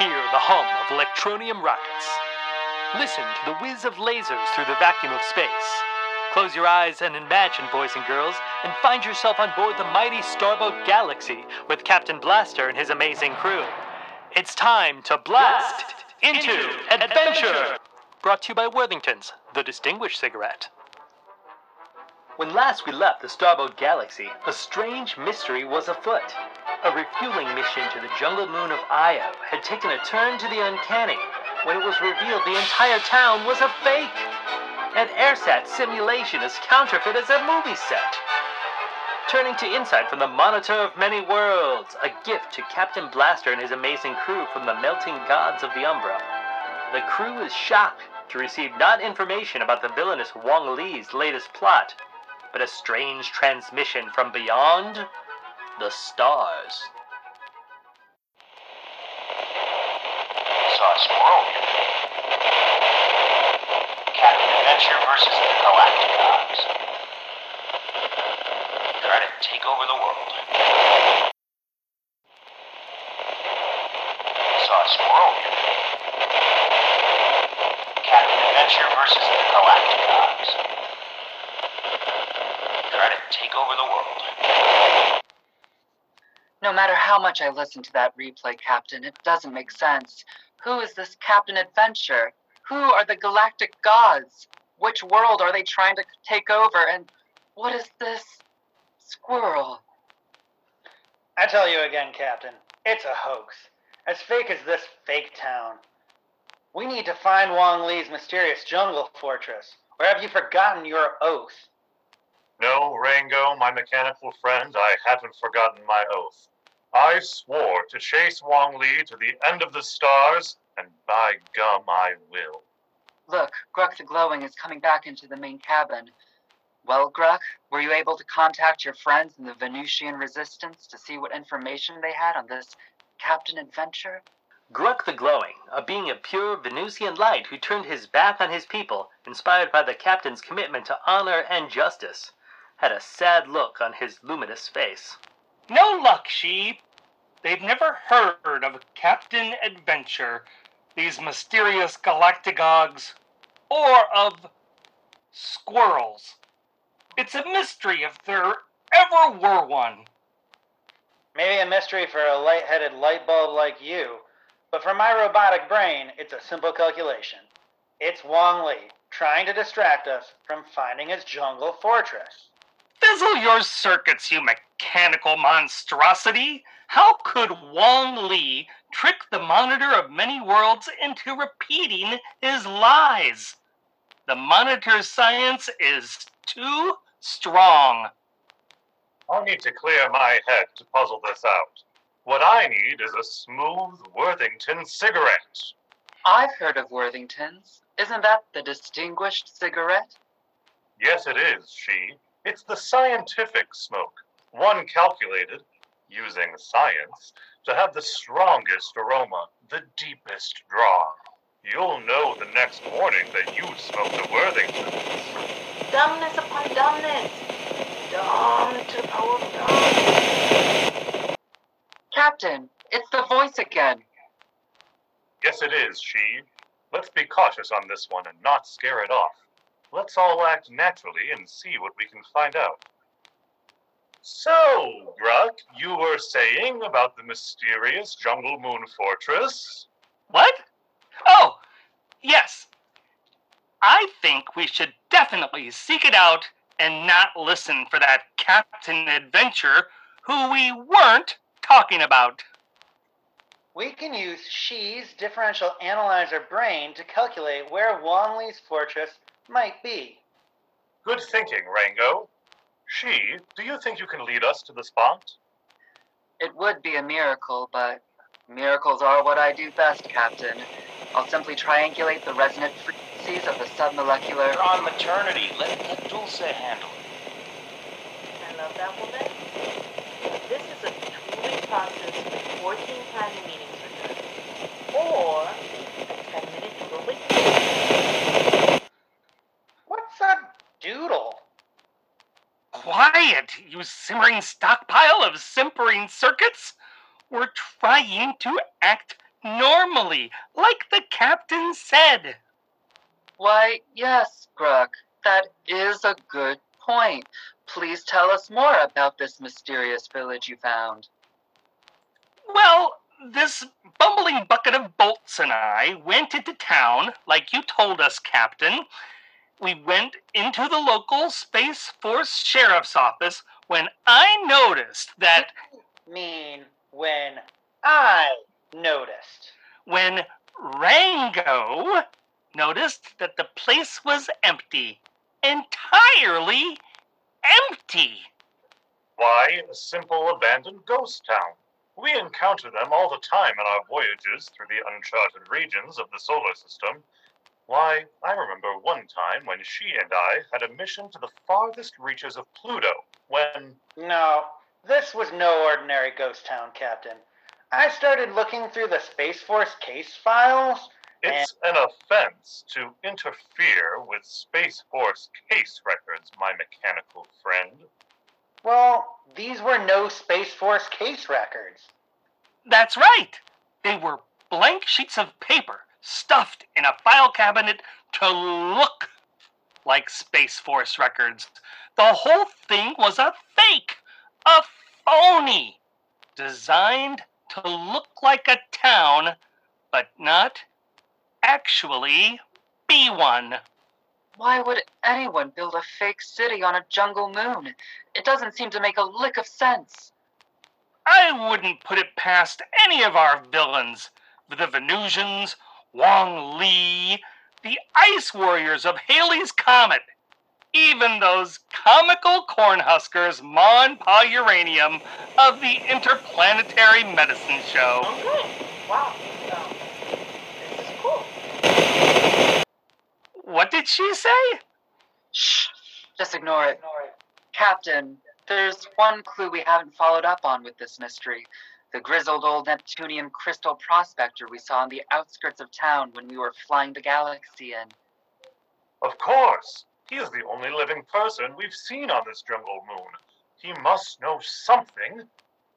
Hear the hum of electronium rockets. Listen to the whiz of lasers through the vacuum of space. Close your eyes and imagine, boys and girls, and find yourself on board the mighty Starboat Galaxy with Captain Blaster and his amazing crew. It's time to blast, into, adventure. Brought to you by Worthington's, the distinguished cigarette. When last we left the Starboat Galaxy, a strange mystery was afoot. A refueling mission to the jungle moon of Io had taken a turn to the uncanny when it was revealed the entire town was a fake. An AirSat simulation as counterfeit as a movie set. Turning to insight from the Monitor of Many Worlds, a gift to Captain Blaster and his amazing crew from the melting gods of the Umbra. The crew is shocked to receive not information about the villainous Wong Li's latest plot, but a strange transmission from beyond the stars. Saw a squirrel here. Captain Adventure versus the Galacticons. Try to take over the world. Saw a squirrel here. Captain Adventure versus the Galacticons. Try to take over the world. No matter how much I listen to that replay, Captain, it doesn't make sense. Who is this Captain Adventure? Who are the galactic gods? Which world are they trying to take over? And what is this squirrel? I tell you again, Captain, it's a hoax. As fake as this fake town. We need to find Wong Li's mysterious jungle fortress. Or have you forgotten your oath? No, Rango, my mechanical friend, I haven't forgotten my oath. I swore to chase Wong Li to the end of the stars, and by gum, I will. Look, Gruck the Glowing is coming back into the main cabin. Well, Gruck, were you able to contact your friends in the Venusian Resistance to see what information they had on this Captain Adventure? Gruck the Glowing, a being of pure Venusian light who turned his back on his people, inspired by the captain's commitment to honor and justice, had a sad look on his luminous face. No luck, sheep. They've never heard of Captain Adventure, these mysterious galactigogs, or of squirrels. It's a mystery if there ever were one. Maybe a mystery for a light-headed light bulb like you, but for my robotic brain, it's a simple calculation. It's Wong Li trying to distract us from finding his jungle fortress. Fizzle your circuits, you mechanical monstrosity! How could Wong Li trick the Monitor of Many Worlds into repeating his lies? The Monitor's science is too strong. I'll need to clear my head to puzzle this out. What I need is a smooth Worthington cigarette. I've heard of Worthington's. Isn't that the distinguished cigarette? Yes, it is, she. It's the scientific smoke, one calculated, using science, to have the strongest aroma, the deepest draw. You'll know the next morning that you smoked a Worthington. Dumbness upon dumbness. Dumb to the power of God. Captain, it's the voice again. Yes, it is, she. Let's be cautious on this one and not scare it off. Let's all act naturally and see what we can find out. So, Gruck, you were saying about the mysterious Jungle Moon Fortress? What? Oh, yes. I think we should definitely seek it out and not listen for that Captain Adventure who we weren't talking about. We can use She's differential analyzer brain to calculate where Wong Li's fortress might be. Good thinking, Rango. She, do you think you can lead us to the spot? It would be a miracle, but miracles are what I do best, Captain. I'll simply triangulate the resonant frequencies of the submolecular. You're on maternity. Let, let Dulce handle it. I love that woman. This is a two-week process with 14 planning meetings with her. Or a 10-minute doodle with What's a doodle? Quiet, you simmering stockpile of simpering circuits! We're trying to act normally, like the captain said. Why, yes, Gruck, that is a good point. Please tell us more about this mysterious village you found. Well, this bumbling bucket of bolts and I went into town, like you told us, Captain. We went into the local Space Force Sheriff's office when I noticed that Mean when I noticed. when Rango noticed that the place was empty. Entirely empty. Why, a simple abandoned ghost town. We encounter them all the time in our voyages through the uncharted regions of the solar system. Why, I remember one time when she and I had a mission to the farthest reaches of Pluto, when No, this was no ordinary ghost town, Captain. I started looking through the Space Force case files. it's an offense to interfere with Space Force case records, my mechanical friend. Well, these were no Space Force case records. That's right. They were blank sheets of paper stuffed in a file cabinet to look like Space Force records. The whole thing was a fake, a phony, designed to look like a town, but not actually be one. Why would anyone build a fake city on a jungle moon? It doesn't seem to make a lick of sense. I wouldn't put it past any of our villains. The Venusians, Wong Li, the Ice Warriors of Halley's Comet, even those comical cornhuskers, and Pa Uranium of the Interplanetary Medicine Show. Okay. Wow. Um, this is cool. What did she say? Shh, just ignore it. Captain, there's one clue we haven't followed up on with this mystery. The grizzled old Neptunian crystal prospector we saw on the outskirts of town when we were flying the galaxy in. Of course, he is the only living person we've seen on this jungle moon. He must know something.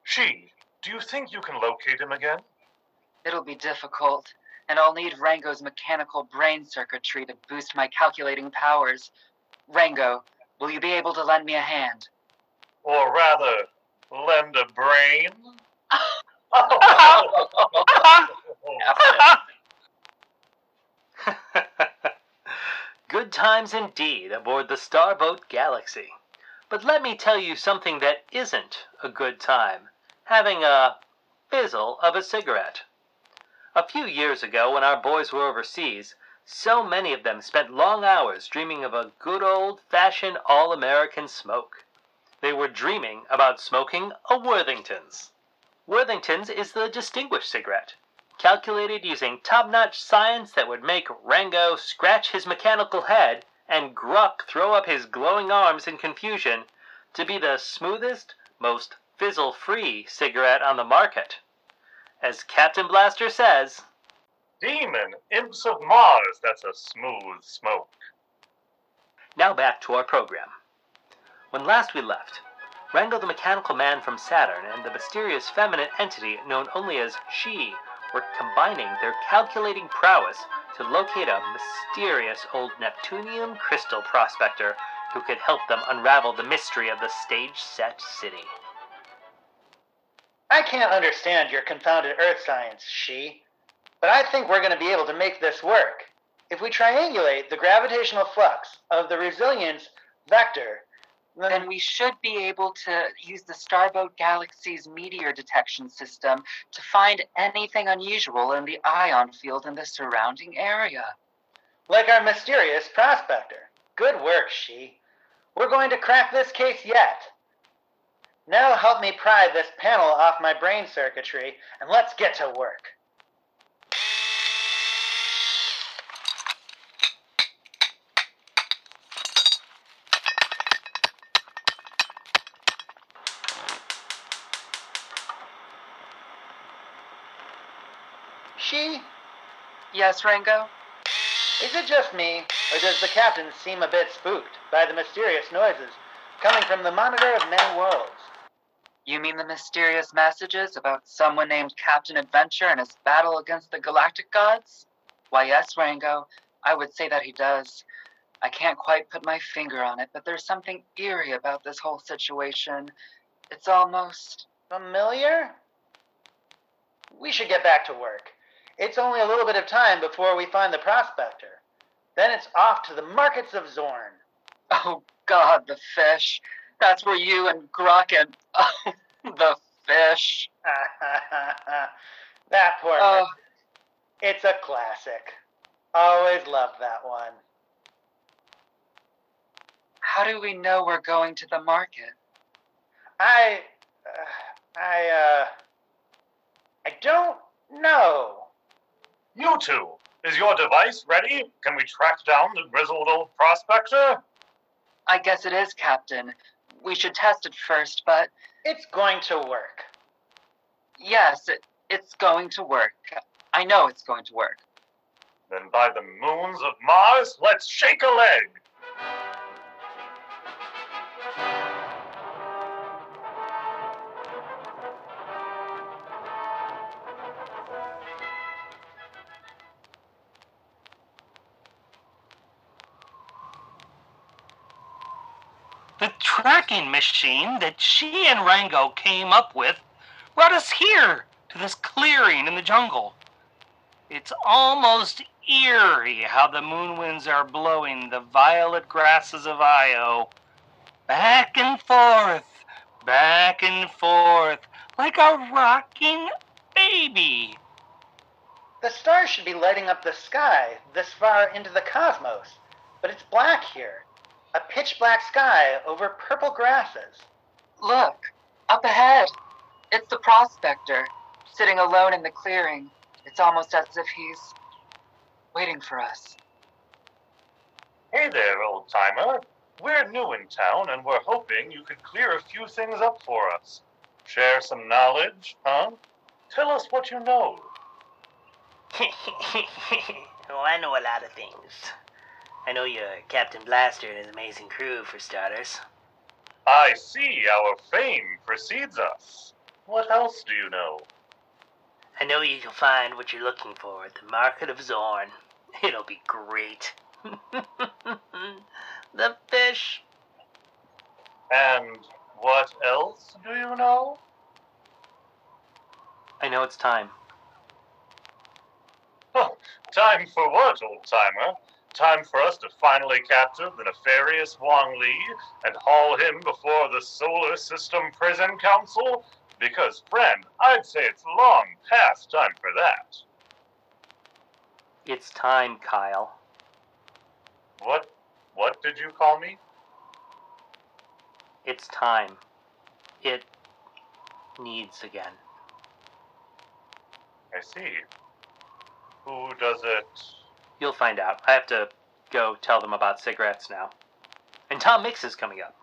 She, do you think you can locate him again? It'll be difficult, and I'll need Rango's mechanical brain circuitry to boost my calculating powers. Rango, will you be able to lend me a hand? Or rather, lend a brain? Good times indeed aboard the Starboat Galaxy. But let me tell you something that isn't a good time having a fizzle of a cigarette. A few years ago, when our boys were overseas, so many of them spent long hours dreaming of a good old fashioned all American smoke. They were dreaming about smoking a Worthington's. Worthington's is the distinguished cigarette, calculated using top notch science that would make Rango scratch his mechanical head and Gruck throw up his glowing arms in confusion to be the smoothest, most fizzle free cigarette on the market. As Captain Blaster says, Demon, imps of Mars, that's a smooth smoke. Now back to our program. When last we left, Rango the Mechanical Man from Saturn and the mysterious feminine entity known only as She were combining their calculating prowess to locate a mysterious old Neptunian crystal prospector who could help them unravel the mystery of the stage set city. I can't understand your confounded earth science, she. But I think we're going to be able to make this work. If we triangulate the gravitational flux of the resilience vector, then Then we should be able to use the Starboat Galaxy's meteor detection system to find anything unusual in the ion field in the surrounding area. like our mysterious prospector. Good work, she. We're going to crack this case yet. Now help me pry this panel off my brain circuitry and let's get to work. She? Yes, Rango? Is it just me, or does the captain seem a bit spooked by the mysterious noises coming from the monitor of many worlds? You mean the mysterious messages about someone named Captain Adventure and his battle against the galactic gods? Why, yes, Rango, I would say that he does. I can't quite put my finger on it, but there's something eerie about this whole situation. It's almost. Familiar? We should get back to work. It's only a little bit of time before we find the prospector. Then it's off to the markets of Zorn. Oh, God, the fish. That's where you and Gruck and. Oh, the fish. that poor Mick. It's a classic. Always loved that one. how do we know we're going to the market? I. Uh, I, uh. I don't know. You two, is your device ready? Can we track down the grizzled old prospector? I guess it is, Captain. We should test it first, but It's going to work. yes, it, it's going to work. I know it's going to work. Then by the moons of Mars, let's shake a leg. The tracking machine that she and Rango came up with brought us here to this clearing in the jungle. It's almost eerie how the moon winds are blowing the violet grasses of Io back and forth, back and forth, like a rocking baby. The stars should be lighting up the sky this far into the cosmos, but it's black here. A pitch black sky over purple grasses. Look, up ahead. It's the prospector, sitting alone in the clearing. It's almost as if he's waiting for us. Hey there, old timer. We're new in town and we're hoping you could clear a few things up for us. Share some knowledge, huh? Tell us what you know. oh, I know a lot of things. I know you're uh, Captain Blaster and his amazing crew, for starters. I see our fame precedes us. What else do you know? I know you can find what you're looking for at the Market of Zorn. It'll be great. the fish. And what else do you know? I know it's time. Oh, time for what, old timer? Time for us to finally capture the nefarious Wong Li and haul him before the Solar System Prison Council? Because, friend, I'd say it's long past time for that. It's time, Kyle. What? What did you call me? It's time. It needs again. I see. Who does it? You'll find out. I have to go tell them about cigarettes now. And Tom Mix is coming up.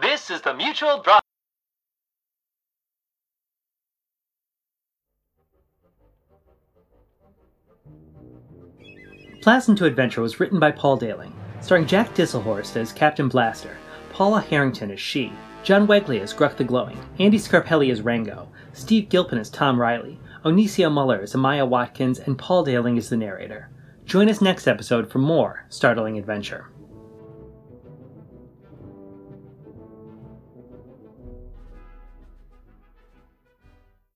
This is the Mutual Drop. Blast into Adventure was written by Paul Daling, starring Jack Disselhorst as Captain Blaster, Paula Harrington as She, John Wegley as Gruck the Glowing, Andy Scarpelli as Rango, Steve Gilpin as Tom Riley, Onicio Muller as Amaya Watkins, and Paul Daling as the narrator. Join us next episode for more startling adventure.